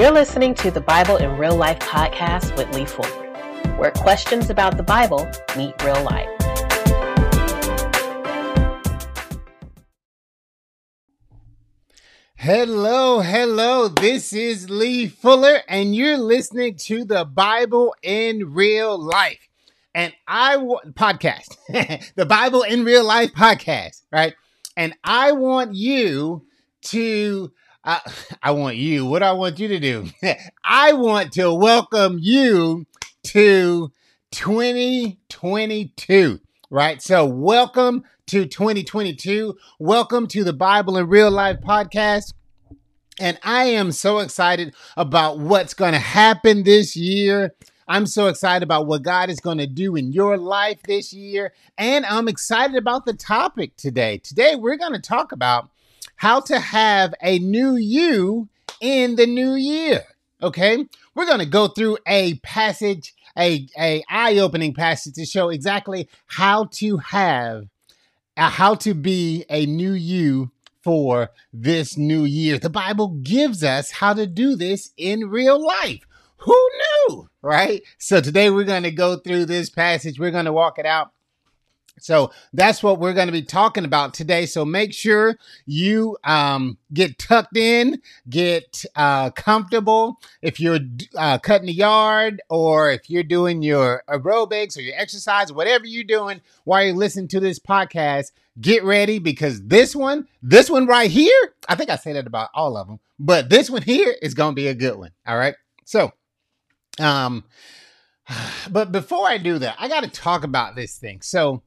You're listening to the Bible in Real Life podcast with Lee Fuller, where questions about the Bible meet real life. Hello, hello. This is Lee Fuller, and you're listening to the Bible in Real Life. And I podcast, the Bible in Real Life podcast, right? And I want you to I, I want you. What I want you to do? I want to welcome you to 2022, right? So, welcome to 2022. Welcome to the Bible in Real Life podcast. And I am so excited about what's going to happen this year. I'm so excited about what God is going to do in your life this year. And I'm excited about the topic today. Today, we're going to talk about how to have a new you in the new year. Okay, we're going to go through a passage, a, a eye-opening passage to show exactly how to have, uh, how to be a new you for this new year. The Bible gives us how to do this in real life. Who knew, right? So today we're going to go through this passage. We're going to walk it out so that's what we're going to be talking about today. So make sure you um, get tucked in, get uh, comfortable. If you're uh, cutting the yard or if you're doing your aerobics or your exercise, whatever you're doing while you're listening to this podcast, get ready because this one, this one right here, I think I say that about all of them, but this one here is going to be a good one. All right. So, um, but before I do that, I got to talk about this thing. So,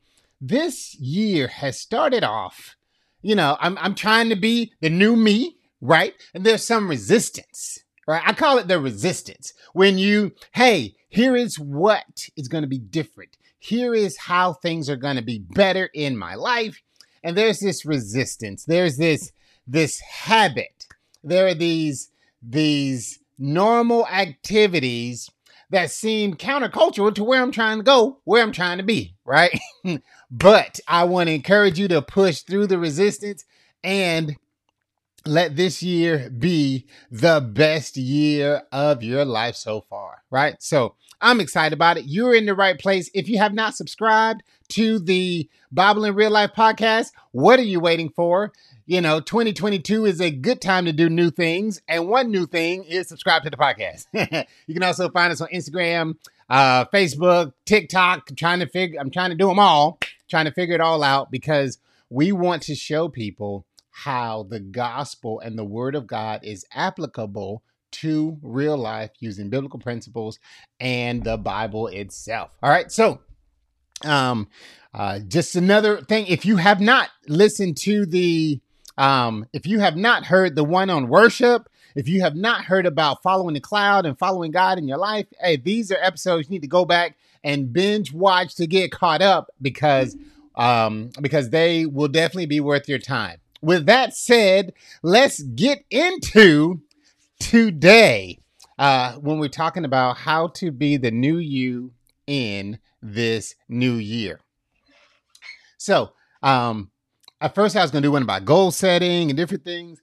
this year has started off, you know, I'm, I'm trying to be the new me, right? And there's some resistance, right? I call it the resistance. When you, hey, here is what is going to be different. Here is how things are going to be better in my life. And there's this resistance. There's this, this habit. There are these, these normal activities that seem countercultural to where I'm trying to go, where I'm trying to be, right? but I want to encourage you to push through the resistance and let this year be the best year of your life so far, right? So I'm excited about it. You're in the right place. If you have not subscribed to the Bible in Real Life podcast, what are you waiting for? you know, 2022 is a good time to do new things. And one new thing is subscribe to the podcast. you can also find us on Instagram, uh, Facebook, TikTok. I'm trying to figure, I'm trying to do them all, trying to figure it all out because we want to show people how the gospel and the word of God is applicable to real life using biblical principles and the Bible itself. All right. So, um, uh, just another thing. If you have not listened to the um, if you have not heard the one on worship, if you have not heard about following the cloud and following God in your life, hey, these are episodes you need to go back and binge watch to get caught up because um, because they will definitely be worth your time. With that said, let's get into today uh, when we're talking about how to be the new you in this new year. So, um, at first I was going to do one about goal setting and different things.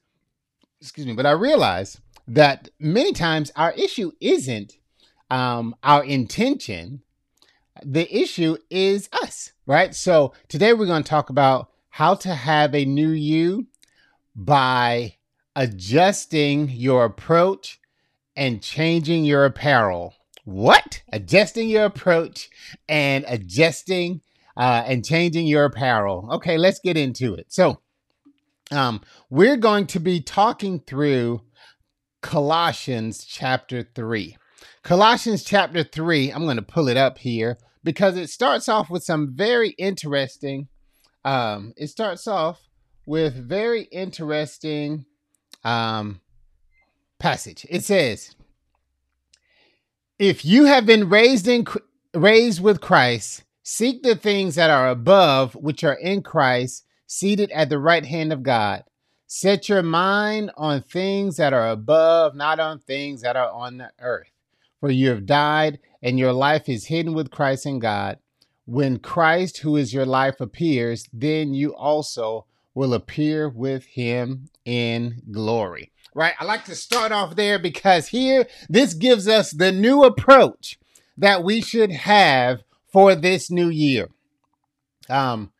Excuse me, but I realized that many times our issue isn't um, our intention. The issue is us, right? So today we're going to talk about how to have a new you by adjusting your approach and changing your apparel. What? Adjusting your approach and adjusting uh, and changing your apparel. Okay, let's get into it. So, um, we're going to be talking through Colossians chapter 3. Colossians chapter 3, I'm going to pull it up here because it starts off with some very interesting, um, it starts off with very interesting um, passage. It says, If you have been raised in raised with Christ, Seek the things that are above, which are in Christ, seated at the right hand of God. Set your mind on things that are above, not on things that are on the earth. For you have died, and your life is hidden with Christ in God. When Christ, who is your life, appears, then you also will appear with him in glory. right? I like to start off there because here, this gives us the new approach that we should have for this new year. Um,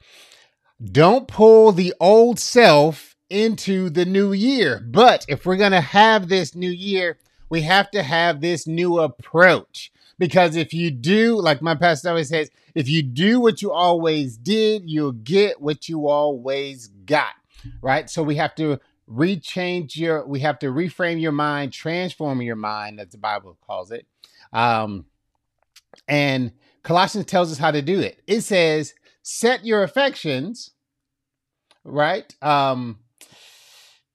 don't pull the old self into the new year. But if we're going to have this new year, we have to have this new approach. Because if you do, like my pastor always says, if you do what you always did, you'll get what you always got. Right. So we have to rechange your, we have to reframe your mind, transform your mind, as the Bible calls it. Um, and Colossians tells us how to do it. It says, set your affections, right? Um,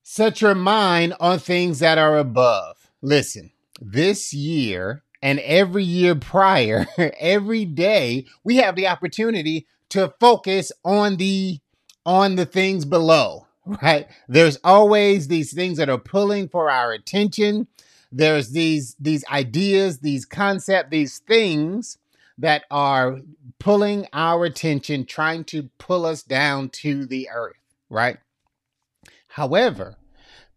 set your mind on things that are above. Listen, this year and every year prior, every day, we have the opportunity to focus on the on the things below, right? There's always these things that are pulling for our attention. There's these these ideas, these concepts, these things that are pulling our attention, trying to pull us down to the earth, right? However,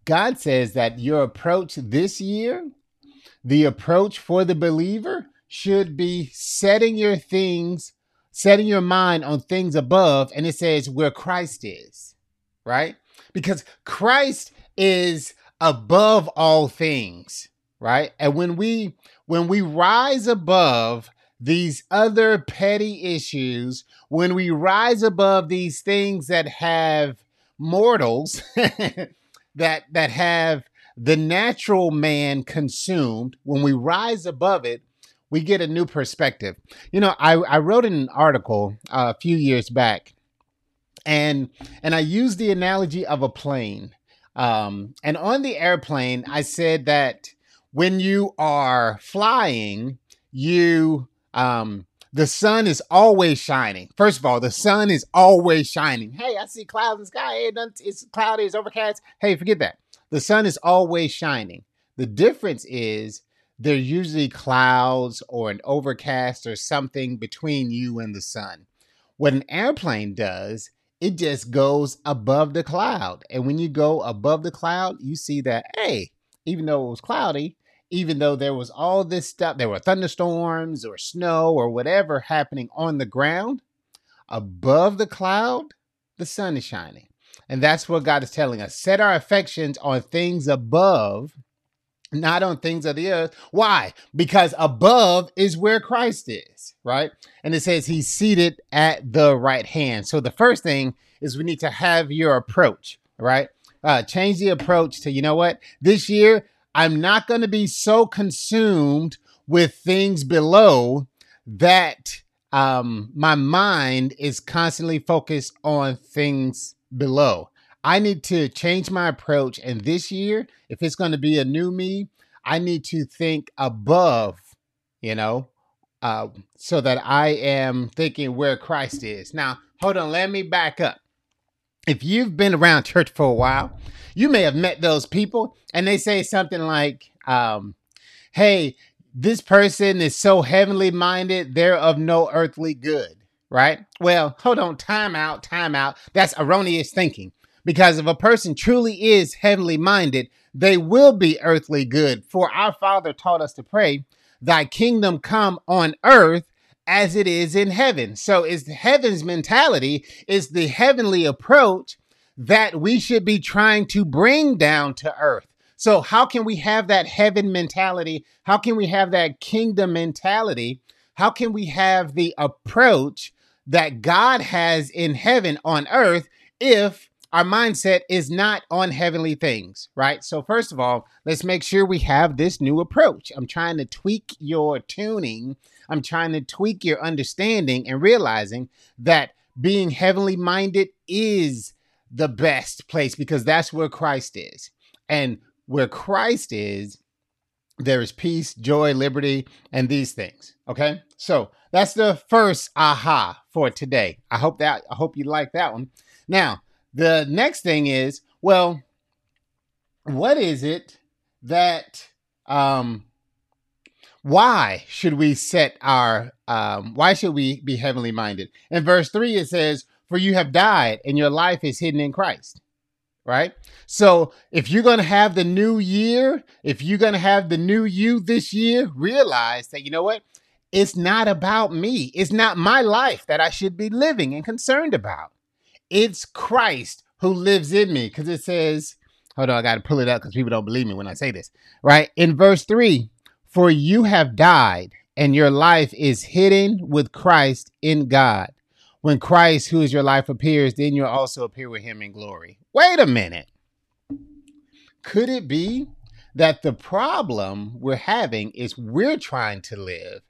God says that your approach this year, the approach for the believer, should be setting your things, setting your mind on things above. And it says where Christ is, right? Because Christ is above all things, right? And when we when we rise above these other petty issues, when we rise above these things that have mortals that that have the natural man consumed, when we rise above it, we get a new perspective. You know, I, I wrote an article uh, a few years back, and and I used the analogy of a plane. Um, and on the airplane, I said that when you are flying, you um, the sun is always shining. First of all, the sun is always shining. Hey, I see clouds in the sky. Hey, it's cloudy, it's overcast. Hey, forget that. The sun is always shining. The difference is there's usually clouds or an overcast or something between you and the sun. What an airplane does, it just goes above the cloud. And when you go above the cloud, you see that, hey, even though it was cloudy, even though there was all this stuff, there were thunderstorms or snow or whatever happening on the ground, above the cloud, the sun is shining. And that's what God is telling us. Set our affections on things above, not on things of the earth. Why? Because above is where Christ is, right? And it says he's seated at the right hand. So the first thing is we need to have your approach, right? Uh, change the approach to, you know what? This year, I'm not going to be so consumed with things below that um, my mind is constantly focused on things below. I need to change my approach. And this year, if it's going to be a new me, I need to think above, you know, uh, so that I am thinking where Christ is. Now, hold on, let me back up if you've been around church for a while, you may have met those people and they say something like, um, Hey, this person is so heavenly minded, they're of no earthly good, right? Well, hold on, time out, time out. That's erroneous thinking. Because if a person truly is heavenly minded, they will be earthly good. For our Father taught us to pray, Thy kingdom come on earth as it is in heaven. So is heaven's mentality is the heavenly approach that we should be trying to bring down to earth. So how can we have that heaven mentality? How can we have that kingdom mentality? How can we have the approach that God has in heaven on earth if our mindset is not on heavenly things, right? So, first of all, let's make sure we have this new approach. I'm trying to tweak your tuning I'm trying to tweak your understanding and realizing that being heavenly minded is the best place because that's where Christ is. And where Christ is, there is peace, joy, liberty, and these things. Okay. So that's the first aha for today. I hope that I hope you like that one. Now, the next thing is, well, what is it that um why should we set our um, why should we be heavenly minded in verse 3 it says for you have died and your life is hidden in christ right? So if you're going to have the new year, if you're going to have the new you this year, realize that, you know what? It's not about me. It's not my life that I should be living and concerned about. It's Christ who lives in me because it says, hold on, I got to pull it up because people don't believe me when I say this, right? In verse three, for you have died and your life is hidden with Christ in God. When Christ, who is your life, appears, then you'll also appear with him in glory. Wait a minute. Could it be that the problem we're having is we're trying to live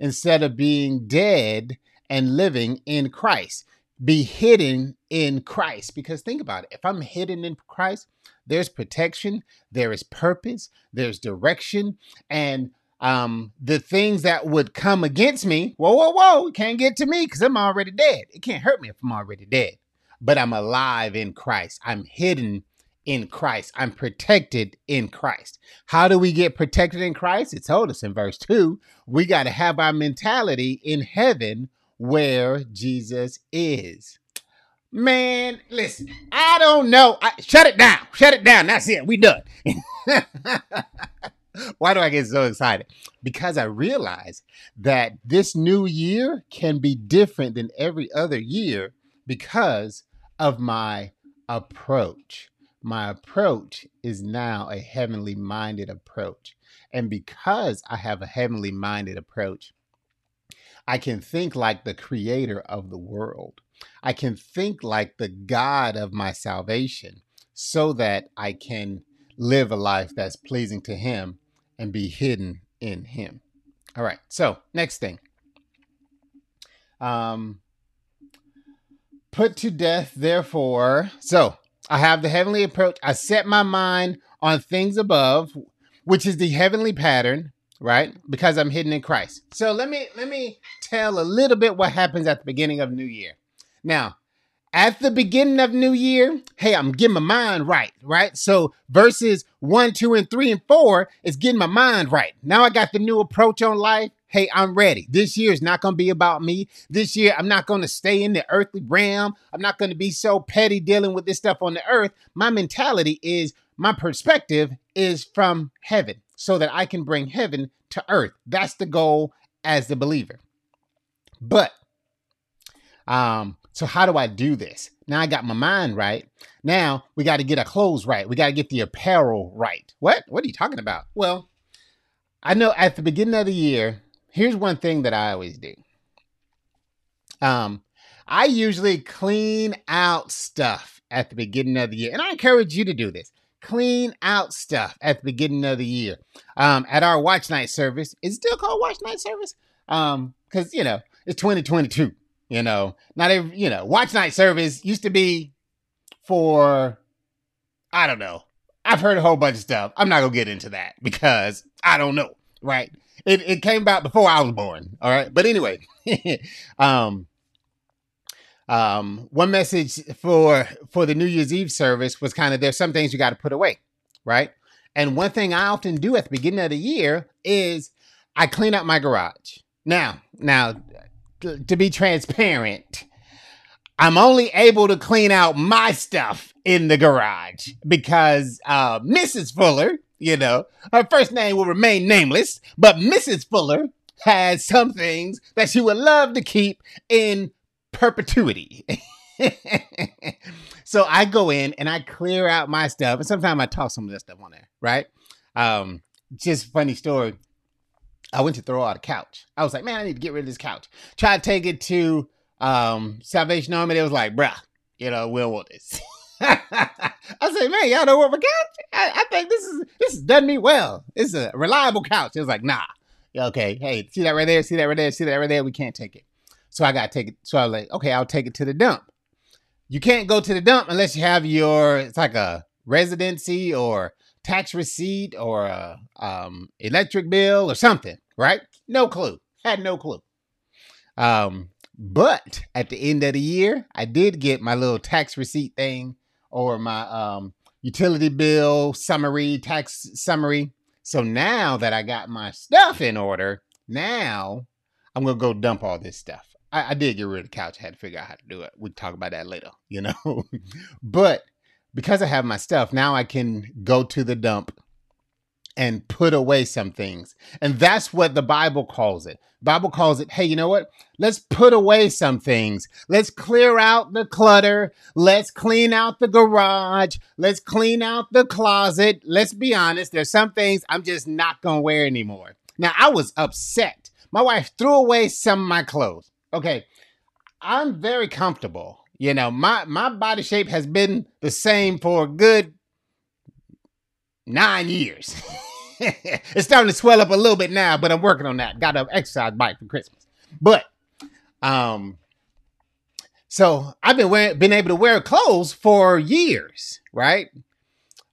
instead of being dead and living in Christ? Be hidden in Christ. Because think about it if I'm hidden in Christ, there's protection, there is purpose, there's direction, and um, the things that would come against me, whoa, whoa, whoa, can't get to me because I'm already dead. It can't hurt me if I'm already dead. But I'm alive in Christ. I'm hidden in Christ. I'm protected in Christ. How do we get protected in Christ? It told us in verse 2 we got to have our mentality in heaven where Jesus is. Man, listen, I don't know. I, shut it down. Shut it down. That's it. We done. Why do I get so excited? Because I realize that this new year can be different than every other year because of my approach. My approach is now a heavenly minded approach. And because I have a heavenly minded approach, I can think like the creator of the world. I can think like the God of my salvation so that I can live a life that's pleasing to Him and be hidden in him. All right. So, next thing. Um put to death therefore. So, I have the heavenly approach. I set my mind on things above, which is the heavenly pattern, right? Because I'm hidden in Christ. So, let me let me tell a little bit what happens at the beginning of new year. Now, at the beginning of new year, hey, I'm getting my mind right, right? So verses one, two, and three and four is getting my mind right. Now I got the new approach on life. Hey, I'm ready. This year is not going to be about me. This year, I'm not going to stay in the earthly realm. I'm not going to be so petty dealing with this stuff on the earth. My mentality is, my perspective is from heaven so that I can bring heaven to earth. That's the goal as the believer. But um, so how do I do this? Now I got my mind right. Now we got to get our clothes right. We got to get the apparel right. What? What are you talking about? Well, I know at the beginning of the year, here's one thing that I always do. Um, I usually clean out stuff at the beginning of the year, and I encourage you to do this. Clean out stuff at the beginning of the year. Um, at our watch night service, is it still called watch night service? Um, because you know it's 2022. You know, not every, you know, watch night service used to be for, I don't know. I've heard a whole bunch of stuff. I'm not gonna get into that because I don't know, right? It it came about before I was born. All right. But anyway, um um one message for for the New Year's Eve service was kind of there's some things you got to put away, right? And one thing I often do at the beginning of the year is I clean up my garage. Now, now to be transparent, I'm only able to clean out my stuff in the garage because uh, Mrs. Fuller, you know, her first name will remain nameless, but Mrs. Fuller has some things that she would love to keep in perpetuity. so I go in and I clear out my stuff, and sometimes I toss some of that stuff on there, right? Um, just funny story. I went to throw out a couch. I was like, man, I need to get rid of this couch. Tried to take it to um, Salvation Army. They was like, bruh, you know, we'll want this. I said, man, y'all know what my couch? I, I, think this is this has done me well. It's a reliable couch. It was like, nah. Okay, hey, see that right there? See that right there? See that right there? We can't take it. So I got to take it. So I was like, okay, I'll take it to the dump. You can't go to the dump unless you have your, it's like a residency or tax receipt or a um, electric bill or something right? No clue. Had no clue. Um, but at the end of the year, I did get my little tax receipt thing or my um utility bill summary, tax summary. So now that I got my stuff in order, now I'm gonna go dump all this stuff. I, I did get rid of the couch. I had to figure out how to do it. We will talk about that later, you know. but because I have my stuff, now I can go to the dump and put away some things. And that's what the Bible calls it. Bible calls it, hey, you know what? Let's put away some things. Let's clear out the clutter. Let's clean out the garage. Let's clean out the closet. Let's be honest, there's some things I'm just not going to wear anymore. Now, I was upset. My wife threw away some of my clothes. Okay. I'm very comfortable. You know, my my body shape has been the same for a good 9 years. it's starting to swell up a little bit now, but I'm working on that. Got an exercise bike for Christmas. But um so I've been wearing been able to wear clothes for years, right?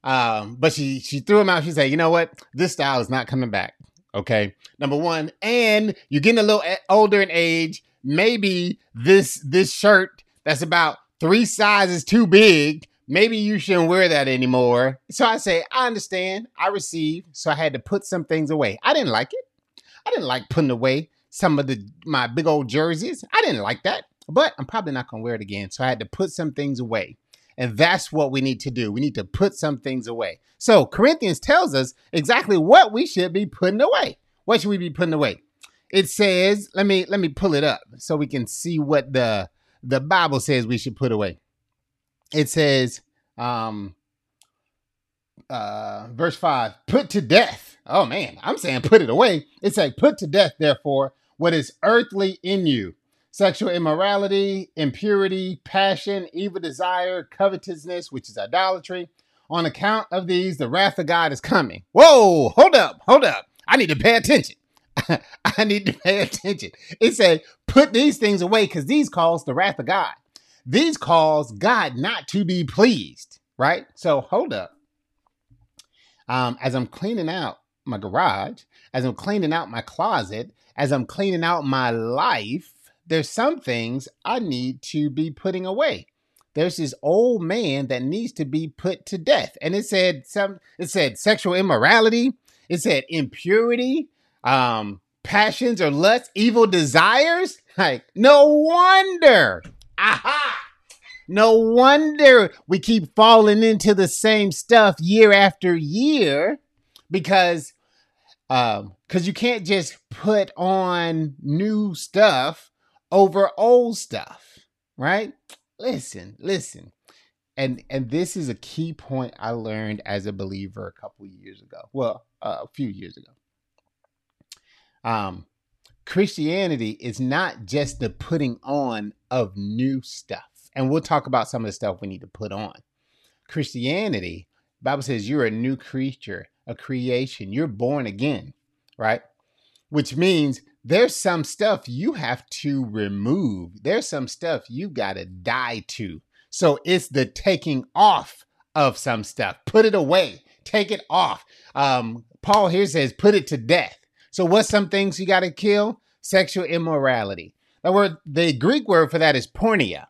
Um, but she she threw them out. She said, "You know what? This style is not coming back." Okay, number one, and you're getting a little older in age. Maybe this this shirt that's about three sizes too big maybe you shouldn't wear that anymore. So I say, I understand, I receive. So I had to put some things away. I didn't like it. I didn't like putting away some of the my big old jerseys. I didn't like that, but I'm probably not gonna wear it again. So I had to put some things away. And that's what we need to do. We need to put some things away. So Corinthians tells us exactly what we should be putting away. What should we be putting away? It says, let me let me pull it up so we can see what the the Bible says we should put away it says, um, uh, verse 5, put to death. Oh man, I'm saying put it away. It's like, put to death, therefore, what is earthly in you sexual immorality, impurity, passion, evil desire, covetousness, which is idolatry. On account of these, the wrath of God is coming. Whoa, hold up, hold up. I need to pay attention. I need to pay attention. It said, put these things away because these cause the wrath of God. These cause God not to be pleased, right? So hold up. Um, as I'm cleaning out my garage, as I'm cleaning out my closet, as I'm cleaning out my life, there's some things I need to be putting away. There's this old man that needs to be put to death. And it said some it said sexual immorality, it said impurity, um, passions or lust, evil desires. Like, no wonder Aha! No wonder we keep falling into the same stuff year after year because um because you can't just put on new stuff over old stuff, right? Listen, listen. And and this is a key point I learned as a believer a couple years ago. Well, uh, a few years ago. Um Christianity is not just the putting on of new stuff. And we'll talk about some of the stuff we need to put on. Christianity, Bible says you're a new creature, a creation. You're born again, right? Which means there's some stuff you have to remove. There's some stuff you got to die to. So it's the taking off of some stuff. Put it away. Take it off. Um, Paul here says, put it to death. So what's some things you got to kill? Sexual immorality. The word, the Greek word for that is porneia,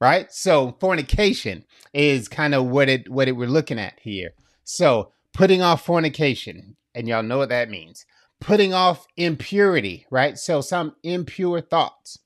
right? So fornication is kind of what it what it we're looking at here. So putting off fornication, and y'all know what that means. Putting off impurity, right? So some impure thoughts.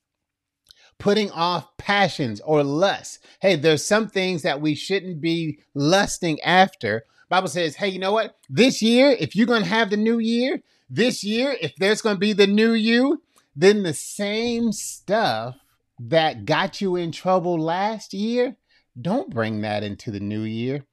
Putting off passions or lust. Hey, there's some things that we shouldn't be lusting after. Bible says, hey, you know what? This year, if you're gonna have the new year, this year, if there's to be the new you, then the same stuff that got you in trouble last year, don't bring that into the new year.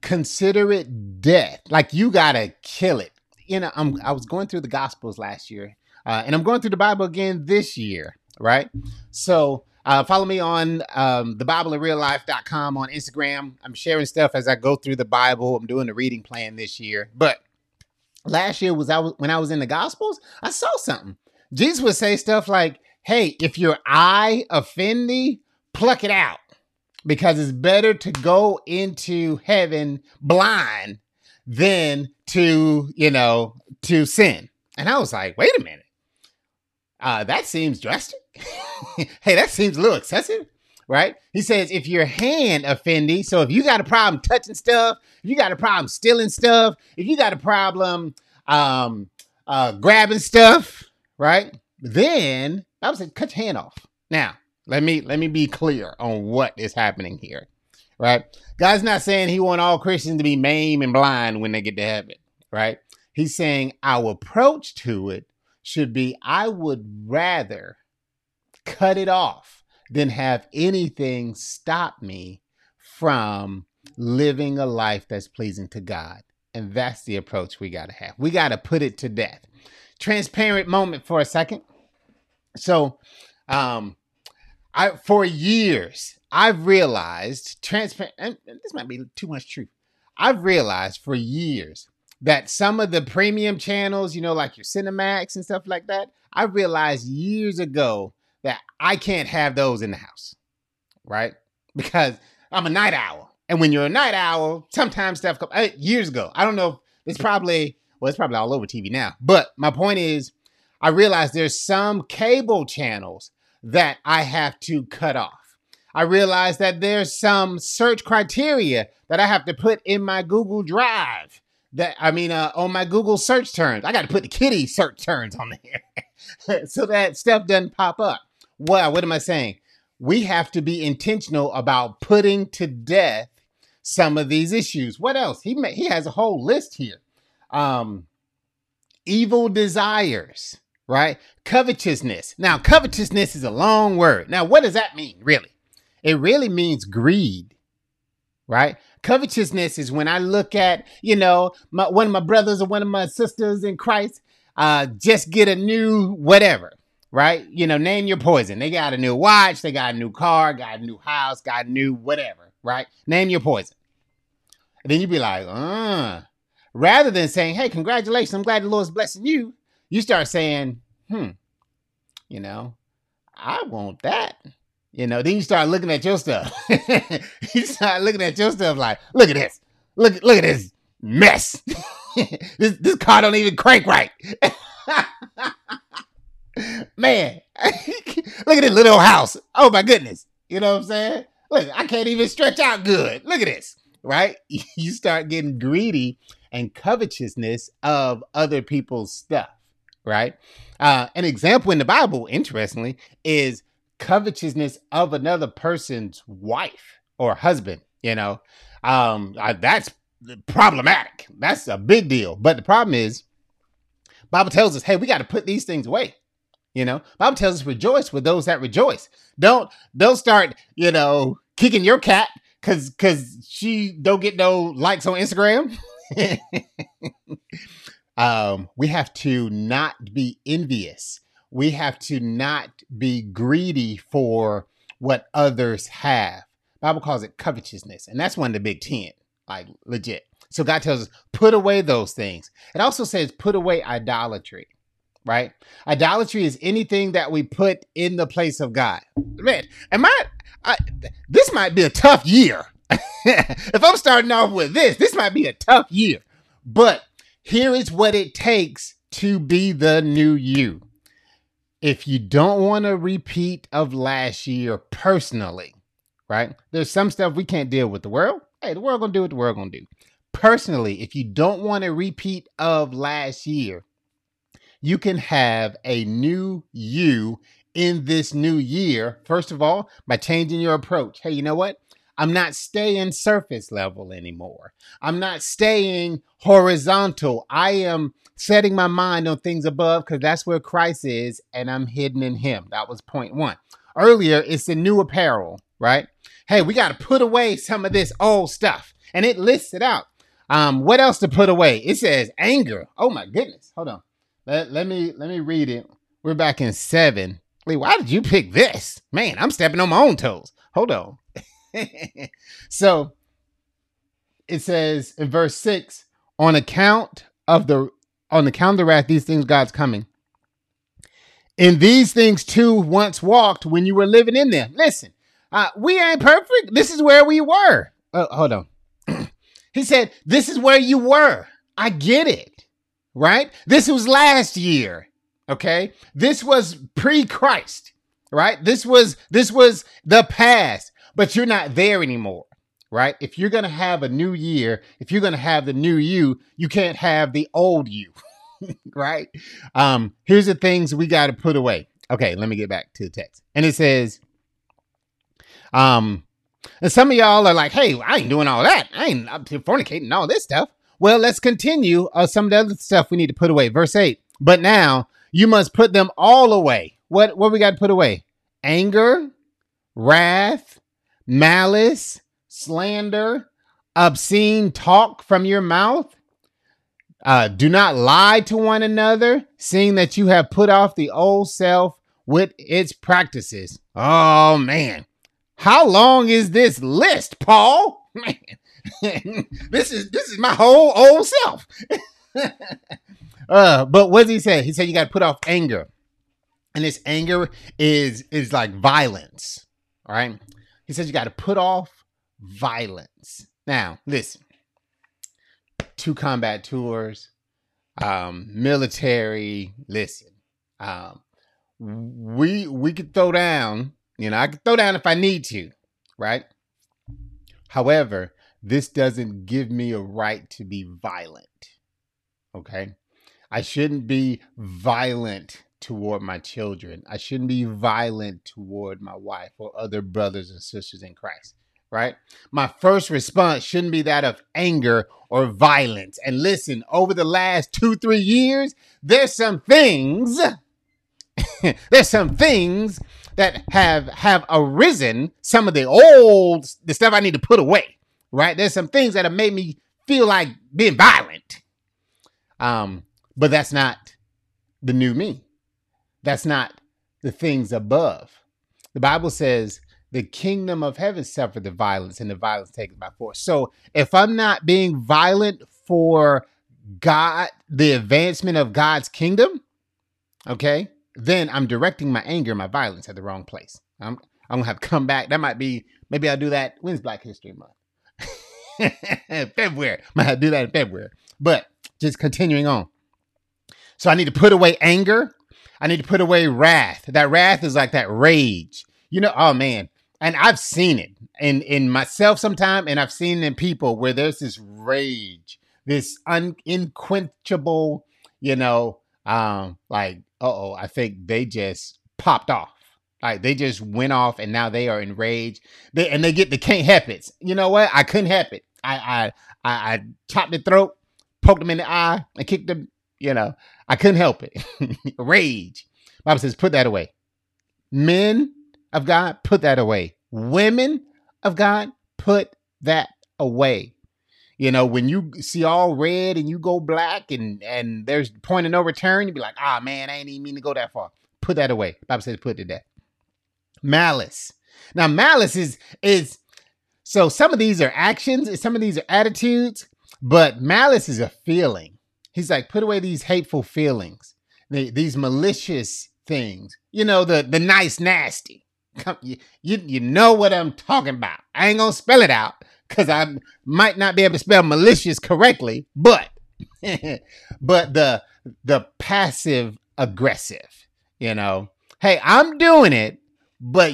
Consider it death. Like you got to kill it. You know, I'm, I was going through the Gospels last year, uh, and I'm going through the Bible again this year, right? So, uh, follow me on um, the Bible in real life.com on Instagram. I'm sharing stuff as I go through the Bible. I'm doing the reading plan this year. But last year was I was when I was in the Gospels, I saw something. Jesus would say stuff like, "Hey, if your eye offend thee, pluck it out, because it's better to go into heaven blind than to you know to sin." And I was like, "Wait a minute, uh, that seems drastic. hey, that seems a little excessive." right? He says, if your hand offend thee, so if you got a problem touching stuff, you got a problem stealing stuff, if you got a problem um, uh, grabbing stuff, right? Then I would say cut your hand off. Now, let me let me be clear on what is happening here, right? God's not saying he want all Christians to be maimed and blind when they get to heaven, right? He's saying our approach to it should be I would rather cut it off than have anything stop me from living a life that's pleasing to God. And that's the approach we got to have. We got to put it to death. Transparent moment for a second. So, um, I for years I've realized transparent. And this might be too much truth. I've realized for years that some of the premium channels, you know, like your Cinemax and stuff like that, I realized years ago that I can't have those in the house, right? Because I'm a night owl. And when you're a night owl, sometimes stuff comes uh, years ago. I don't know. It's probably well, it's probably all over TV now. But my point is, I realize there's some cable channels that I have to cut off. I realize that there's some search criteria that I have to put in my Google Drive. That I mean, uh, on my Google search terms, I got to put the kitty search terms on there so that stuff doesn't pop up. Well, what am I saying? We have to be intentional about putting to death some of these issues. What else? He may, he has a whole list here. Um, evil desires, right? Covetousness. Now, covetousness is a long word. Now, what does that mean, really? It really means greed, right? Covetousness is when I look at, you know, my, one of my brothers or one of my sisters in Christ uh, just get a new whatever, right? You know, name your poison. They got a new watch, they got a new car, got a new house, got a new whatever, right? Name your poison. And then you'd be like, uh, rather than saying, hey, congratulations, I'm glad the Lord's blessing you, you start saying, hmm, you know, I want that. You know, then you start looking at your stuff. you start looking at your stuff like, look at this. Look, look at this mess. this, this car don't even crank right. Man, look at this little house. Oh my goodness. You know what I'm saying? Look, I can't even stretch out good. Look at this. Right? You start getting greedy and covetousness of other people's stuff. Right? Uh, an example in the Bible, interestingly, is covetousness of another person's wife or husband. You know, um, uh, that's problematic. That's a big deal. But the problem is, Bible tells us, hey, we got to put these things away. You know, Bible tells us rejoice with those that rejoice. Don't don't start, you know, kicking your cat because because she don't get no likes on Instagram. um, we have to not be envious. We have to not be greedy for what others have. Bible calls it covetousness, and that's one of the big ten, like legit. So God tells us, put away those things. It also says, put away idolatry right? Idolatry is anything that we put in the place of God. Man, am I, I this might be a tough year. if I'm starting off with this, this might be a tough year. But here is what it takes to be the new you. If you don't want a repeat of last year personally, right? There's some stuff we can't deal with the world. Hey, the world gonna do what the world gonna do. Personally, if you don't want a repeat of last year, you can have a new you in this new year. First of all, by changing your approach. Hey, you know what? I'm not staying surface level anymore. I'm not staying horizontal. I am setting my mind on things above because that's where Christ is and I'm hidden in Him. That was point one. Earlier, it's the new apparel, right? Hey, we got to put away some of this old stuff. And it lists it out. Um, what else to put away? It says anger. Oh my goodness. Hold on. Let, let me let me read it. We're back in seven. Wait, why did you pick this? Man, I'm stepping on my own toes. Hold on. so it says in verse six, on account of the on account of the wrath, these things God's coming. In these things too once walked when you were living in them. Listen, uh, we ain't perfect. This is where we were. Oh, hold on. he said, This is where you were. I get it right? This was last year, okay? This was pre-Christ, right? This was this was the past, but you're not there anymore, right? If you're going to have a new year, if you're going to have the new you, you can't have the old you, right? Um here's the things we got to put away. Okay, let me get back to the text. And it says um And some of y'all are like, hey, I ain't doing all that. I ain't up to fornicating all this stuff. Well, let's continue uh, some of the other stuff we need to put away. Verse 8. But now you must put them all away. What what we got to put away? Anger, wrath, malice, slander, obscene talk from your mouth. Uh, do not lie to one another, seeing that you have put off the old self with its practices. Oh man, how long is this list, Paul? Man, this is this is my whole old self. uh, but what does he say? He said you got to put off anger, and this anger is is like violence. All right. He says you got to put off violence. Now, listen. Two combat tours, um, military. Listen, um, we we could throw down. You know, I could throw down if I need to, right? However, this doesn't give me a right to be violent. Okay, I shouldn't be violent toward my children. I shouldn't be violent toward my wife or other brothers and sisters in Christ right? My first response shouldn't be that of anger or violence. And listen, over the last two, three years, there's some things there's some things that have have arisen some of the old the stuff i need to put away right there's some things that have made me feel like being violent um but that's not the new me that's not the things above the bible says the kingdom of heaven suffered the violence and the violence taken by force so if i'm not being violent for god the advancement of god's kingdom okay then I'm directing my anger, my violence at the wrong place. I'm I'm gonna have to come back. That might be maybe I'll do that. When's Black History Month? February. Might do that in February. But just continuing on. So I need to put away anger. I need to put away wrath. That wrath is like that rage. You know, oh man. And I've seen it in in myself sometime, and I've seen in people where there's this rage, this un, unquenchable, you know, um, like oh, I think they just popped off. Like they just went off and now they are enraged. They and they get the can't help it. You know what? I couldn't help it. I I I, I chopped the throat, poked them in the eye, and kicked them. You know, I couldn't help it. Rage. Bible says, put that away. Men of God, put that away. Women of God, put that away. You know, when you see all red and you go black and and there's point of no return, you be like, ah man, I ain't even mean to go that far. Put that away. Bible says put it death. Malice. Now, malice is is so some of these are actions some of these are attitudes, but malice is a feeling. He's like, put away these hateful feelings, these malicious things. You know, the the nice nasty. Come, you, you you know what I'm talking about. I ain't gonna spell it out, because I might not be able to spell malicious correctly, but but the the passive aggressive, you know. Hey, I'm doing it, but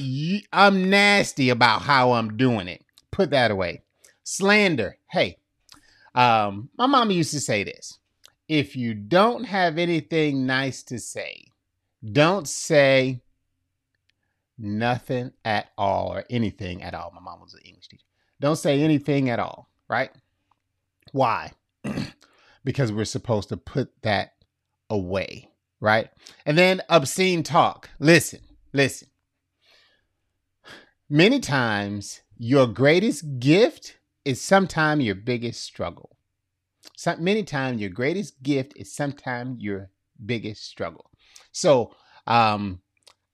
I'm nasty about how I'm doing it. Put that away. Slander. Hey, um, my mama used to say this: if you don't have anything nice to say, don't say nothing at all or anything at all. My mom was an English teacher. Don't say anything at all, right? Why? because we're supposed to put that away, right? And then obscene talk. Listen, listen. Many times, your greatest gift is sometimes your biggest struggle. So, many times, your greatest gift is sometimes your biggest struggle. So, um,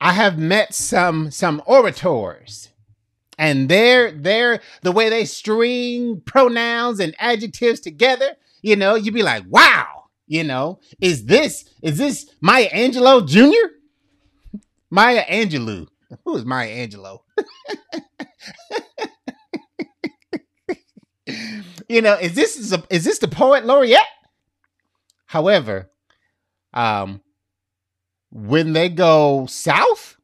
I have met some some orators and they're they're the way they string pronouns and adjectives together you know you'd be like wow you know is this is this maya angelou jr maya angelou. Who is maya angelou you know is this is, a, is this the poet laureate however um when they go south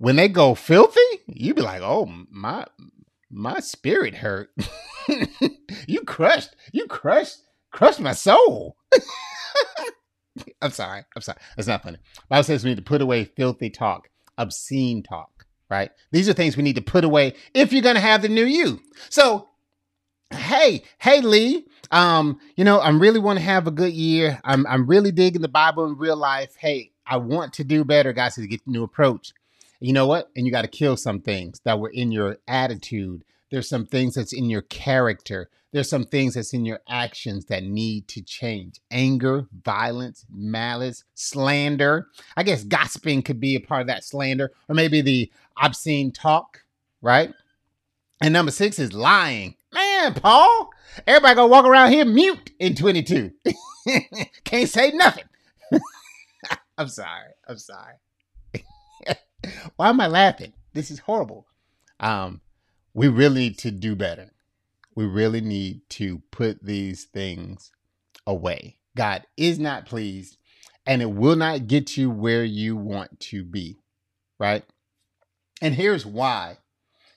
when they go filthy, you be like, "Oh my, my spirit hurt. you crushed, you crushed, crushed my soul." I'm sorry. I'm sorry. That's not funny. Bible says we need to put away filthy talk, obscene talk. right? These are things we need to put away if you're going to have the new you. So, hey, hey, Lee, um, you know, I'm really want to have a good year. I'm, I'm really digging the Bible in real life. Hey, I want to do better, guys, to get the new approach. You know what? And you got to kill some things that were in your attitude. There's some things that's in your character. There's some things that's in your actions that need to change. Anger, violence, malice, slander. I guess gossiping could be a part of that slander, or maybe the obscene talk, right? And number six is lying. Man, Paul, everybody gonna walk around here mute in 22. Can't say nothing. I'm sorry. I'm sorry. Why am I laughing? This is horrible. Um, we really need to do better. We really need to put these things away. God is not pleased, and it will not get you where you want to be, right? And here's why.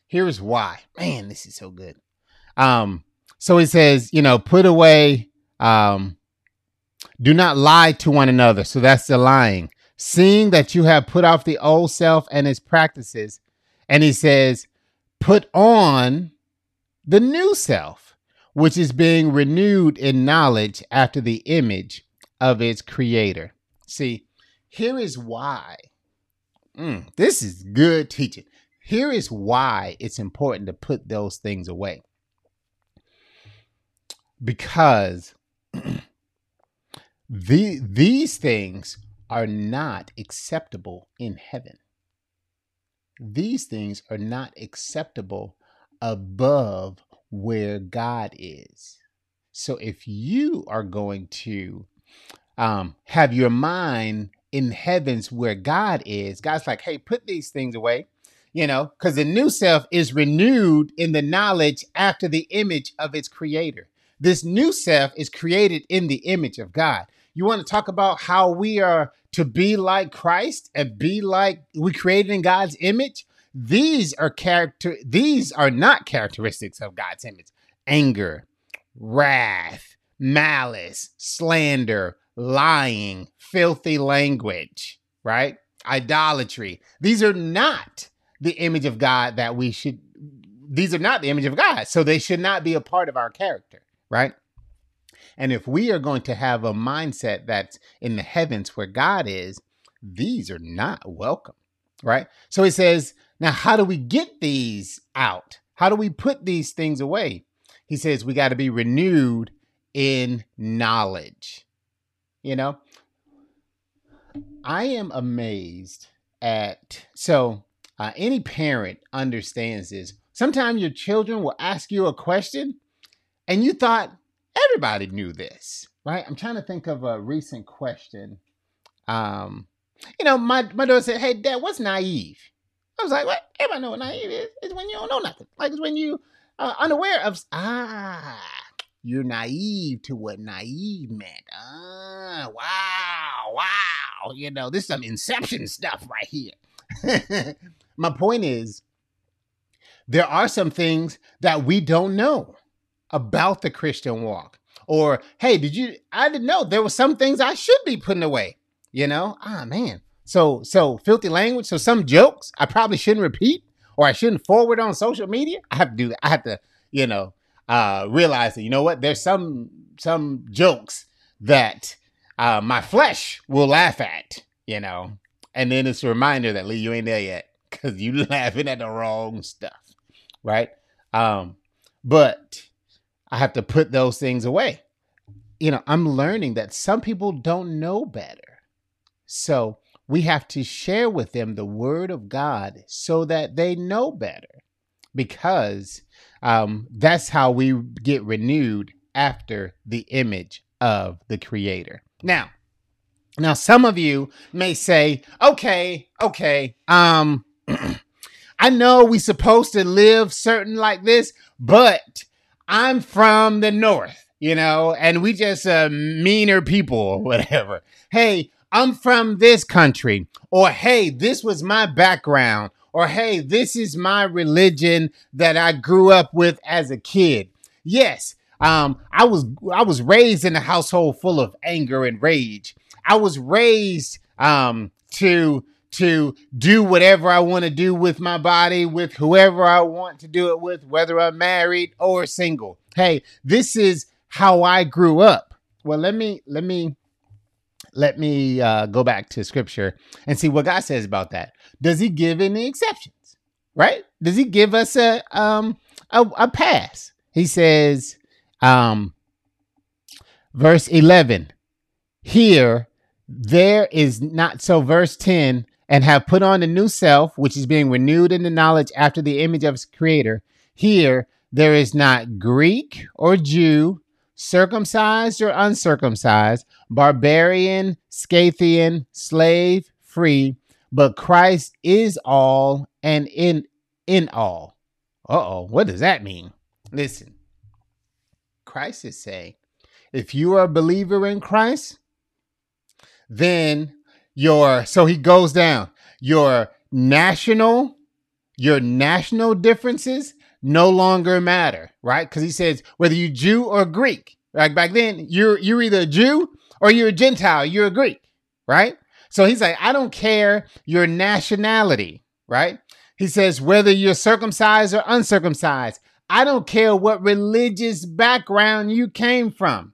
Here's why. Man, this is so good. Um, so he says, you know, put away, um, do not lie to one another. So that's the lying. Seeing that you have put off the old self and its practices. And he says, put on the new self, which is being renewed in knowledge after the image of its creator. See, here is why. Mm, this is good teaching. Here is why it's important to put those things away. Because the, these things are not acceptable in heaven. These things are not acceptable above where God is. So if you are going to um, have your mind in heavens where God is, God's like, hey, put these things away, you know, because the new self is renewed in the knowledge after the image of its creator. This new self is created in the image of God. You want to talk about how we are to be like Christ and be like we created in God's image? These are character these are not characteristics of God's image. Anger, wrath, malice, slander, lying, filthy language, right? Idolatry. These are not the image of God that we should these are not the image of God. So they should not be a part of our character, right? And if we are going to have a mindset that's in the heavens where God is, these are not welcome, right? So he says, now, how do we get these out? How do we put these things away? He says we got to be renewed in knowledge. You know, I am amazed at so uh, any parent understands this. Sometimes your children will ask you a question and you thought everybody knew this, right? I'm trying to think of a recent question. Um, you know, my, my daughter said, Hey, dad, what's naive? I was like, what? Everybody know what naive is. It's when you don't know nothing. Like it's when you uh, unaware of ah, you're naive to what naive meant. Ah, wow, wow. You know, this is some inception stuff right here. My point is, there are some things that we don't know about the Christian walk. Or, hey, did you? I didn't know there were some things I should be putting away. You know, ah, man. So so filthy language. So some jokes I probably shouldn't repeat or I shouldn't forward on social media. I have to do that. I have to, you know, uh, realize that you know what? There's some some jokes that uh, my flesh will laugh at, you know, and then it's a reminder that Lee, you ain't there yet because you laughing at the wrong stuff, right? Um, but I have to put those things away. You know, I'm learning that some people don't know better, so we have to share with them the word of God so that they know better because um, that's how we get renewed after the image of the creator. Now, now some of you may say, okay, okay, um, I know we supposed to live certain like this, but I'm from the north, you know, and we just uh, meaner people or whatever. Hey, I'm from this country, or hey, this was my background, or hey, this is my religion that I grew up with as a kid. Yes, um, I was I was raised in a household full of anger and rage. I was raised um, to to do whatever I want to do with my body, with whoever I want to do it with, whether I'm married or single. Hey, this is how I grew up. Well, let me let me let me uh, go back to scripture and see what God says about that. Does He give any exceptions? Right? Does He give us a um a, a pass? He says, um, verse eleven. Here, there is not so. Verse ten, and have put on a new self, which is being renewed in the knowledge after the image of its creator. Here, there is not Greek or Jew, circumcised or uncircumcised, barbarian, Scythian, slave, free, but Christ is all and in in all. Uh-oh, what does that mean? Listen. Christ is saying, if you are a believer in Christ, then your so he goes down. Your national your national differences no longer matter, right? Because he says whether you Jew or Greek. Like back then, you're you're either a Jew or you're a Gentile, you're a Greek, right? So he's like, I don't care your nationality, right? He says whether you're circumcised or uncircumcised, I don't care what religious background you came from,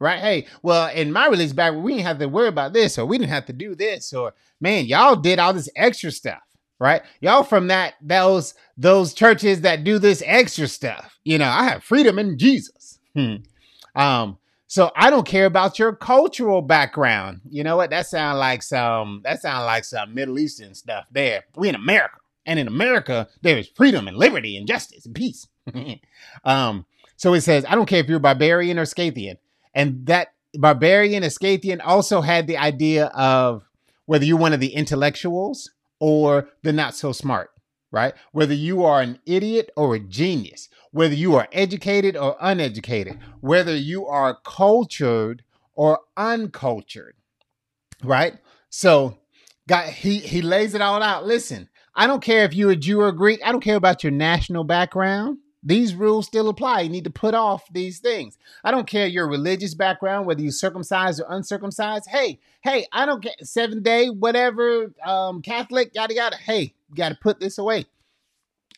right? Hey, well, in my religious background, we didn't have to worry about this, or we didn't have to do this, or man, y'all did all this extra stuff right? Y'all from that those those churches that do this extra stuff. You know, I have freedom in Jesus. Hmm. Um, so I don't care about your cultural background. You know what? That sounds like some that sounds like some Middle Eastern stuff there. We in America. And in America, there is freedom and liberty and justice and peace. um, so it says, I don't care if you're barbarian or Scythian. And that barbarian and Scythian also had the idea of whether you're one of the intellectuals or the not so smart, right? Whether you are an idiot or a genius, whether you are educated or uneducated, whether you are cultured or uncultured, right? So, God, he he lays it all out. Listen, I don't care if you're a Jew or Greek. I don't care about your national background. These rules still apply. You need to put off these things. I don't care your religious background, whether you're circumcised or uncircumcised. Hey, hey, I don't get seven day, whatever, um, Catholic, yada yada. Hey, you got to put this away.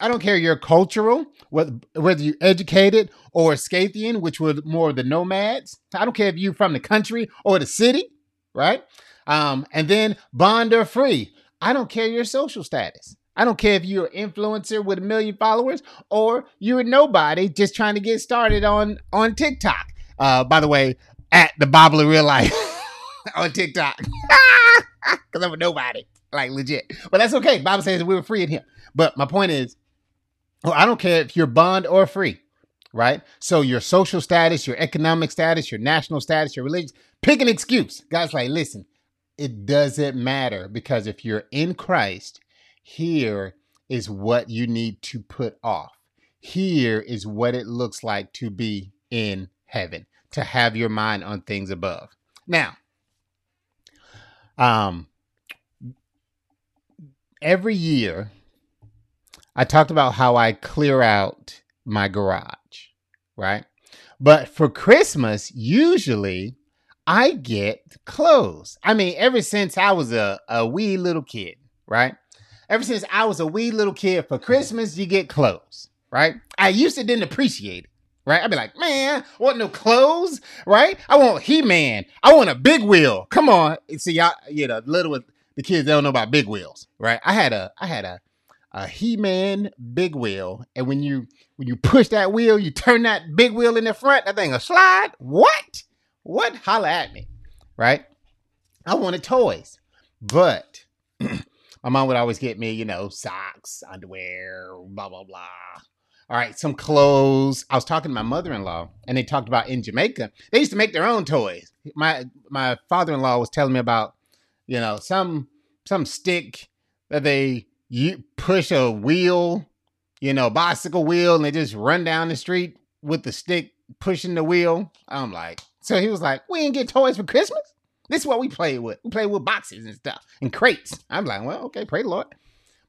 I don't care your cultural, whether whether you're educated or Scythian, which were more the nomads. I don't care if you're from the country or the city, right? Um, and then bond or free. I don't care your social status. I don't care if you're an influencer with a million followers or you're a nobody just trying to get started on on TikTok. Uh, by the way, at the of Real Life on TikTok, because I'm a nobody, like legit. But that's okay. Bible says we were free in Him. But my point is, well, I don't care if you're bond or free, right? So your social status, your economic status, your national status, your religion, pick an excuse. God's like, listen, it doesn't matter because if you're in Christ here is what you need to put off. Here is what it looks like to be in heaven, to have your mind on things above. Now, um, every year I talked about how I clear out my garage, right? But for Christmas, usually I get clothes. I mean, ever since I was a, a wee little kid, right? Ever since I was a wee little kid, for Christmas, you get clothes, right? I used to didn't appreciate it, right? I'd be like, man, I want no clothes, right? I want He Man. I want a big wheel. Come on. See, y'all, you know, little the kids, they don't know about big wheels, right? I had a, I had a, a He-Man big wheel, and when you when you push that wheel, you turn that big wheel in the front, that thing will slide. What? What? Holla at me, right? I wanted toys, but my mom would always get me, you know, socks, underwear, blah, blah, blah. All right, some clothes. I was talking to my mother-in-law, and they talked about in Jamaica, they used to make their own toys. My my father-in-law was telling me about, you know, some some stick that they you push a wheel, you know, bicycle wheel, and they just run down the street with the stick pushing the wheel. I'm like, so he was like, we didn't get toys for Christmas. This is what we play with. We play with boxes and stuff and crates. I'm like, well, okay, pray the Lord.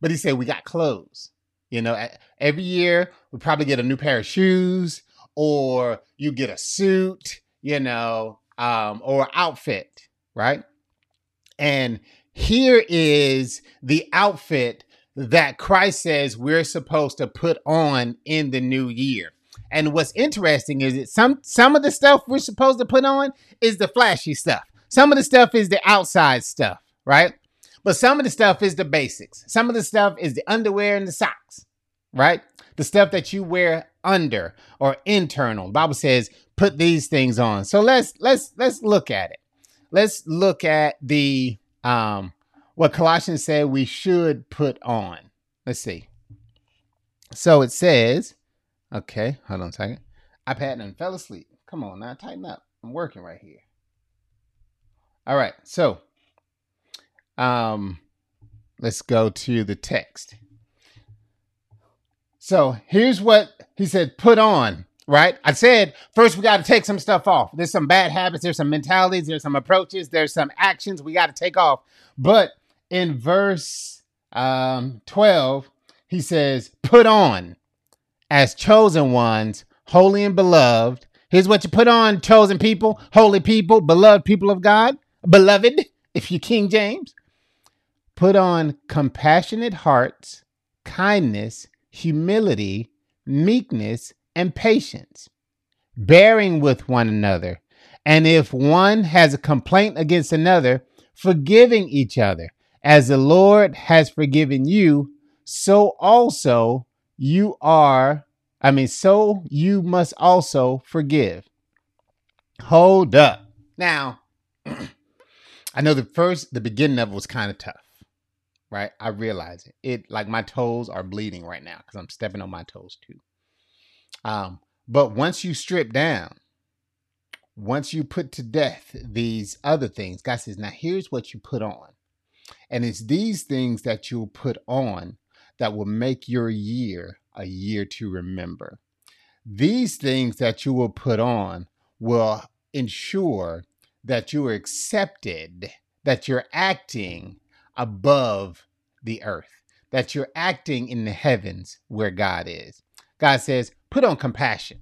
But he said we got clothes. You know, every year we probably get a new pair of shoes or you get a suit, you know, um, or outfit, right? And here is the outfit that Christ says we're supposed to put on in the new year. And what's interesting is that some some of the stuff we're supposed to put on is the flashy stuff. Some of the stuff is the outside stuff, right? But some of the stuff is the basics. Some of the stuff is the underwear and the socks, right? The stuff that you wear under or internal. The Bible says put these things on. So let's let's let's look at it. Let's look at the um what Colossians said we should put on. Let's see. So it says, okay, hold on a second. iPad and fell asleep. Come on now, tighten up. I'm working right here. All right, so um let's go to the text. So here's what he said, put on, right? I said first we got to take some stuff off. There's some bad habits, there's some mentalities, there's some approaches, there's some actions we got to take off. But in verse um, 12, he says, Put on as chosen ones, holy and beloved. Here's what you put on, chosen people, holy people, beloved people of God, beloved, if you King James. Put on compassionate hearts, kindness, humility, meekness, and patience, bearing with one another. And if one has a complaint against another, forgiving each other. As the Lord has forgiven you, so also you are, I mean, so you must also forgive. Hold up. Now, I know the first, the beginning of it was kind of tough, right? I realize it. It, like my toes are bleeding right now because I'm stepping on my toes too. Um, but once you strip down, once you put to death these other things, God says, now here's what you put on. And it's these things that you'll put on that will make your year a year to remember. These things that you will put on will ensure that you are accepted, that you're acting above the earth, that you're acting in the heavens where God is. God says, put on compassion.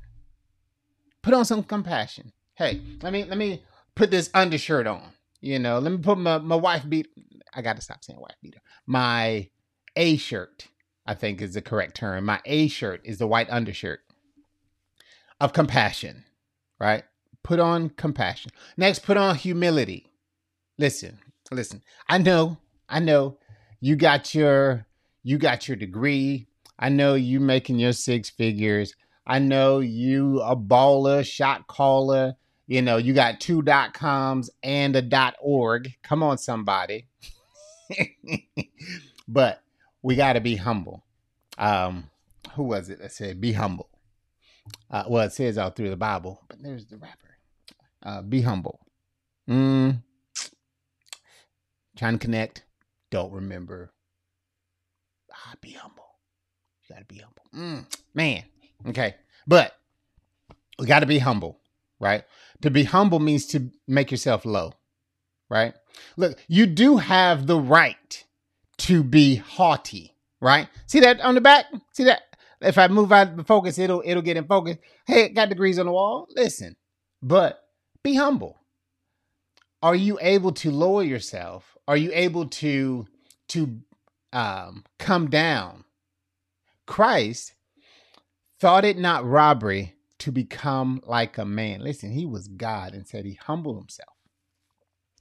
Put on some compassion. Hey, let me let me put this undershirt on. You know, let me put my, my wife beat I got to stop saying white beater. My A shirt, I think is the correct term. My A shirt is the white undershirt of compassion, right? Put on compassion. Next, put on humility. Listen, listen. I know, I know you got your you got your degree. I know you making your six figures. I know you a baller, shot caller. You know, you got two dot coms and a dot org. Come on, somebody. but we got to be humble. Um, who was it that said, be humble? Uh, well, it says all through the Bible, but there's the rapper. Uh, be humble. Mm. Trying to connect. Don't remember. Ah, be humble. You got to be humble. Mm. Man. Okay. But we got to be humble, right? To be humble means to make yourself low right? Look, you do have the right to be haughty, right? See that on the back? See that? If I move out the focus, it'll it'll get in focus. Hey, got degrees on the wall. Listen, but be humble. Are you able to lower yourself? Are you able to to um, come down? Christ thought it not robbery to become like a man. Listen, he was God and said he humbled himself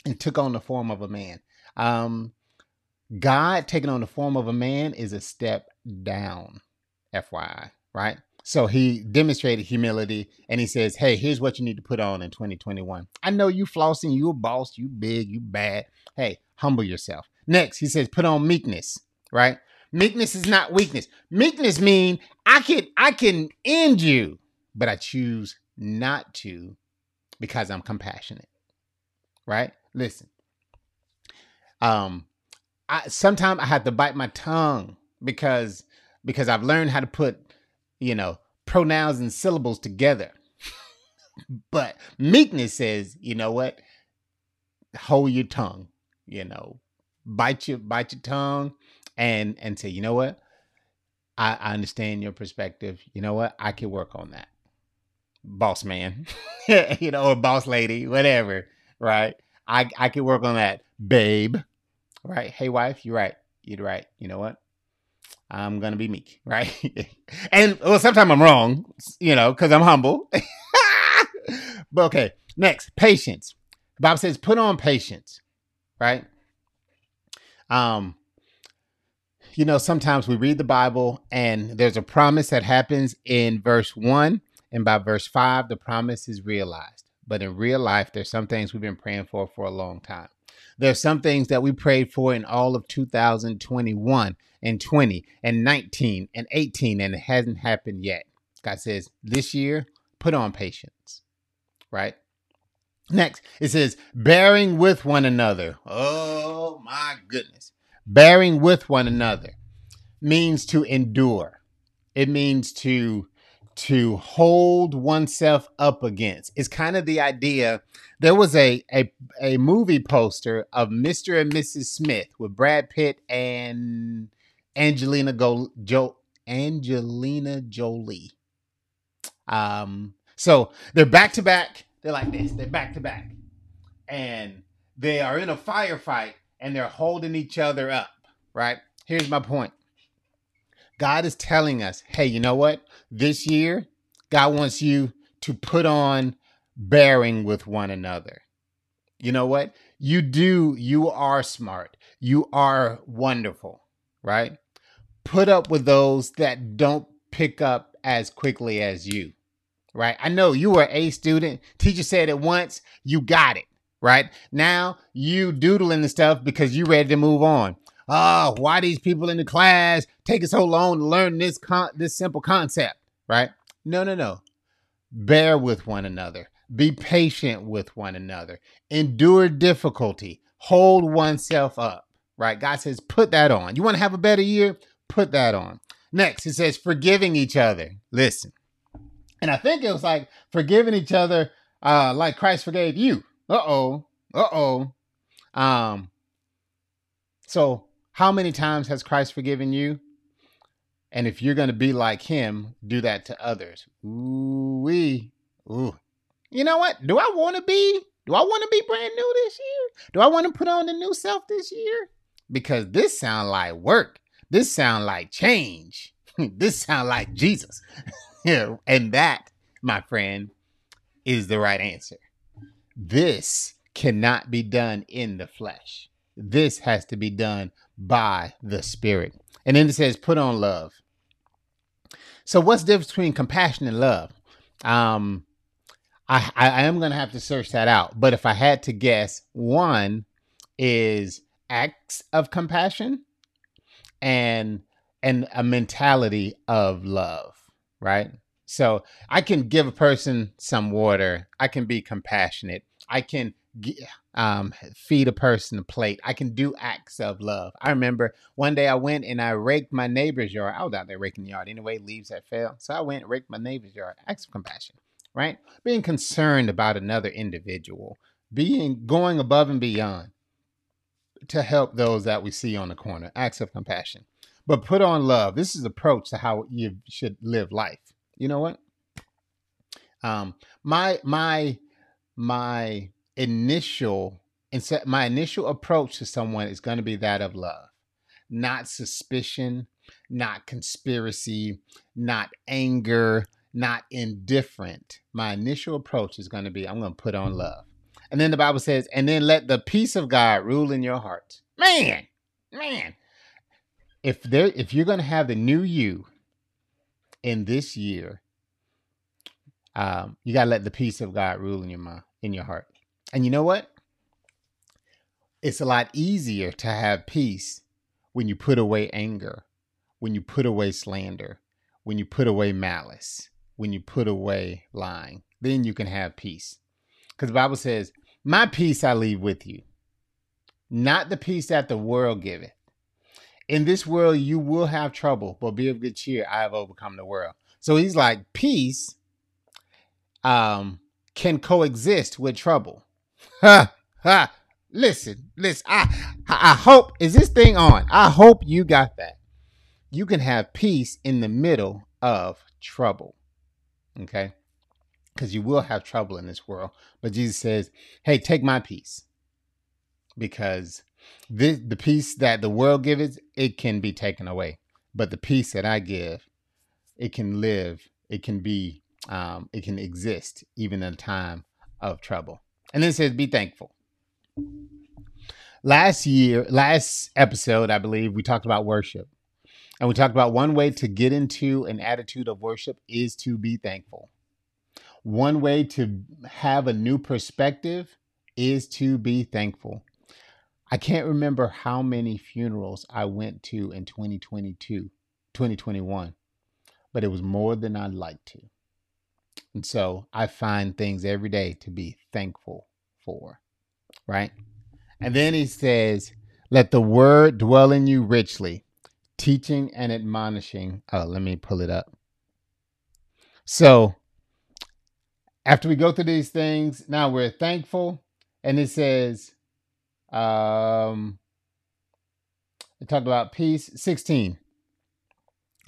and took on the form of a man. Um, God taking on the form of a man is a step down, FYI, right? So he demonstrated humility and he says, Hey, here's what you need to put on in 2021. I know you flossing, you a boss, you big, you bad. Hey, humble yourself. Next, he says, put on meekness, right? Meekness is not weakness. Meekness mean I can I can end you, but I choose not to because I'm compassionate. Right? Listen. Um I sometimes I have to bite my tongue because because I've learned how to put, you know, pronouns and syllables together. but meekness says, you know what? Hold your tongue, you know, bite your bite your tongue and and say, you know what? I, I understand your perspective. You know what? I can work on that. Boss man, you know, or boss lady, whatever, right? I I can work on that, babe. right? Hey, wife, you're right. You're right. You know what? I'm gonna be meek, right? and well, sometimes I'm wrong, you know, because I'm humble. but okay, next, patience. Bob says, put on patience, right? Um, you know, sometimes we read the Bible and there's a promise that happens in verse one, and by verse five, the promise is realized. But in real life, there's some things we've been praying for for a long time. There's some things that we prayed for in all of 2021 and 20 and 19 and 18, and it hasn't happened yet. God says, this year, put on patience, right? Next, it says, bearing with one another. Oh my goodness. Bearing with one another means to endure. It means to to hold oneself up against. It's kind of the idea. There was a a, a movie poster of Mr. and Mrs. Smith with Brad Pitt and Angelina Go jo, Angelina Jolie. Um, so they're back to back. They're like this. They're back to back, and they are in a firefight, and they're holding each other up. Right. Here's my point. God is telling us, hey, you know what? This year, God wants you to put on bearing with one another. You know what? You do, you are smart. You are wonderful, right? Put up with those that don't pick up as quickly as you, right? I know you were a student. Teacher said it once, you got it, right? Now you doodling the stuff because you ready to move on oh, why these people in the class taking so long to learn this con- this simple concept, right? No, no, no. Bear with one another. Be patient with one another. Endure difficulty. Hold oneself up, right? God says, put that on. You want to have a better year? Put that on. Next, it says, forgiving each other. Listen. And I think it was like forgiving each other uh, like Christ forgave you. Uh oh. Uh oh. Um, so how many times has Christ forgiven you? And if you're going to be like him, do that to others. Ooh, wee. Ooh. You know what? Do I want to be? Do I want to be brand new this year? Do I want to put on the new self this year? Because this sound like work. This sound like change. this sound like Jesus. and that, my friend, is the right answer. This cannot be done in the flesh. This has to be done by the Spirit. And then it says, put on love. So what's the difference between compassion and love? Um, I, I am going to have to search that out. But if I had to guess, one is acts of compassion and and a mentality of love, right? So I can give a person some water. I can be compassionate. I can um, feed a person a plate. I can do acts of love. I remember one day I went and I raked my neighbor's yard. I was out there raking the yard anyway, leaves that fell. So I went and raked my neighbor's yard. Acts of compassion, right? Being concerned about another individual, being going above and beyond to help those that we see on the corner. Acts of compassion. But put on love. This is approach to how you should live life. You know what? Um, my my my initial my initial approach to someone is going to be that of love. Not suspicion not conspiracy not anger not indifferent. My initial approach is going to be i'm going to put on love. And then the bible says and then let the peace of god rule in your heart. Man man. If there if you're going to have the new you in this year um, you got to let the peace of god rule in your mind in your heart and you know what? It's a lot easier to have peace when you put away anger, when you put away slander, when you put away malice, when you put away lying. Then you can have peace. Because the Bible says, My peace I leave with you, not the peace that the world giveth. In this world you will have trouble, but be of good cheer. I have overcome the world. So he's like, peace um, can coexist with trouble. Ha ha. Listen, listen. I I hope is this thing on. I hope you got that. You can have peace in the middle of trouble. Okay? Because you will have trouble in this world. But Jesus says, hey, take my peace. because this, the peace that the world gives, it can be taken away. But the peace that I give, it can live, it can be, um, it can exist even in a time of trouble. And then it says, be thankful. Last year, last episode, I believe, we talked about worship. And we talked about one way to get into an attitude of worship is to be thankful. One way to have a new perspective is to be thankful. I can't remember how many funerals I went to in 2022, 2021, but it was more than I'd like to. And so I find things every day to be thankful for, right? And then he says, Let the word dwell in you richly, teaching and admonishing. Oh, let me pull it up. So after we go through these things, now we're thankful. And it says, um, it talked about peace. 16.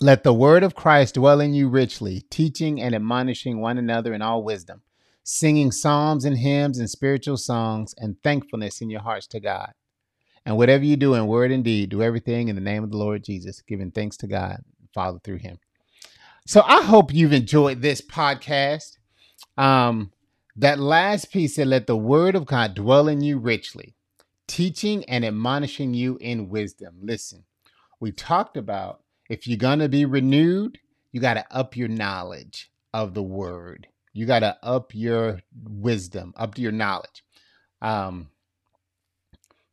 Let the word of Christ dwell in you richly, teaching and admonishing one another in all wisdom, singing psalms and hymns and spiritual songs and thankfulness in your hearts to God. And whatever you do in word and deed, do everything in the name of the Lord Jesus, giving thanks to God, Father through him. So I hope you've enjoyed this podcast. Um, that last piece said, Let the word of God dwell in you richly, teaching and admonishing you in wisdom. Listen, we talked about if you're going to be renewed, you got to up your knowledge of the word. You got to up your wisdom, up to your knowledge. Um,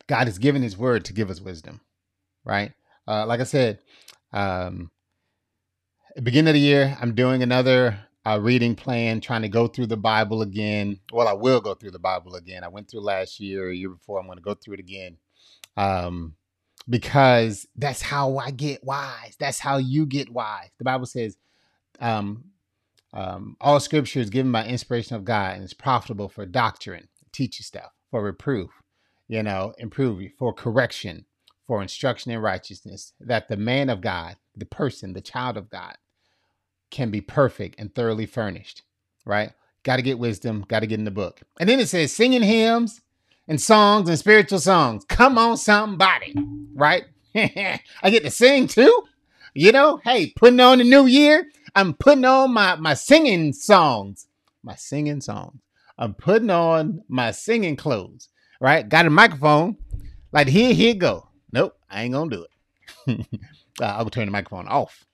God has given his word to give us wisdom, right? Uh, like I said, um, beginning of the year, I'm doing another uh, reading plan, trying to go through the Bible again. Well, I will go through the Bible again. I went through last year, a year before. I'm going to go through it again. Um, because that's how I get wise. That's how you get wise. The Bible says, um, um, all scripture is given by inspiration of God and it's profitable for doctrine, teach you stuff, for reproof, you know, improve you, for correction, for instruction in righteousness, that the man of God, the person, the child of God, can be perfect and thoroughly furnished, right? Got to get wisdom, got to get in the book. And then it says singing hymns and songs and spiritual songs. Come on, somebody, right? I get to sing too. You know, hey, putting on the new year, I'm putting on my, my singing songs, my singing songs. I'm putting on my singing clothes, right? Got a microphone. Like, here, here go. Nope, I ain't gonna do it. uh, I'll turn the microphone off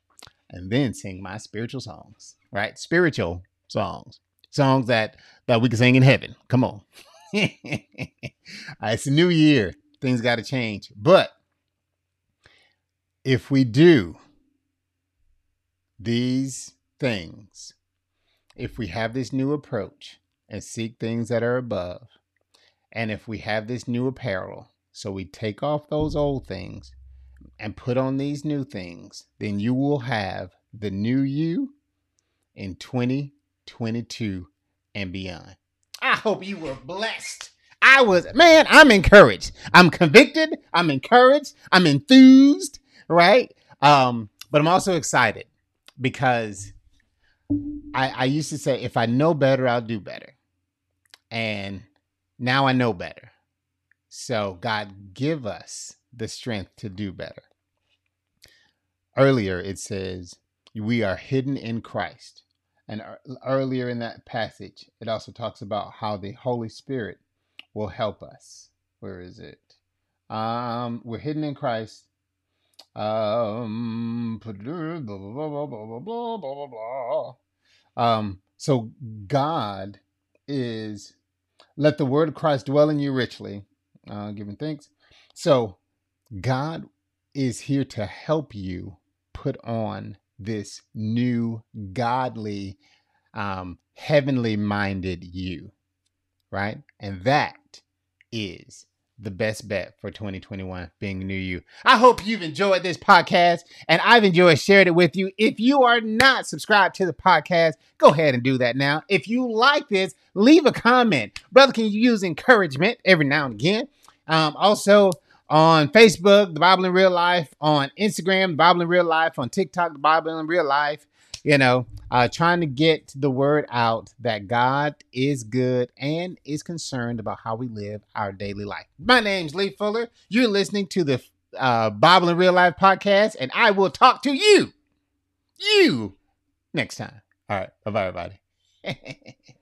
and then sing my spiritual songs, right? Spiritual songs, songs that that we can sing in heaven. Come on. Ah, it's a new year. Things got to change. But if we do these things, if we have this new approach and seek things that are above, and if we have this new apparel, so we take off those old things and put on these new things, then you will have the new you in 2022 and beyond. I hope you were blessed. I was, man, I'm encouraged. I'm convicted. I'm encouraged. I'm enthused, right? Um, but I'm also excited because I, I used to say, if I know better, I'll do better. And now I know better. So, God, give us the strength to do better. Earlier, it says, We are hidden in Christ. And earlier in that passage, it also talks about how the Holy Spirit will help us. Where is it? Um, we're hidden in Christ. Um, Um, so God is let the word of Christ dwell in you richly, uh, giving thanks. So God is here to help you put on this new godly, um, heavenly minded you, right? And that is the best bet for 2021 being new you. I hope you've enjoyed this podcast and I've enjoyed sharing it with you. If you are not subscribed to the podcast, go ahead and do that now. If you like this, leave a comment. Brother, can you use encouragement every now and again? Um, also, on Facebook, The Bible in Real Life, on Instagram, The Bible in Real Life, on TikTok, The Bible in Real Life. you know, uh, trying to get the word out that God is good and is concerned about how we live our daily life. My name's Lee Fuller. You're listening to the uh, Bible in Real Life podcast, and I will talk to you, you, next time. All right. Bye bye, everybody.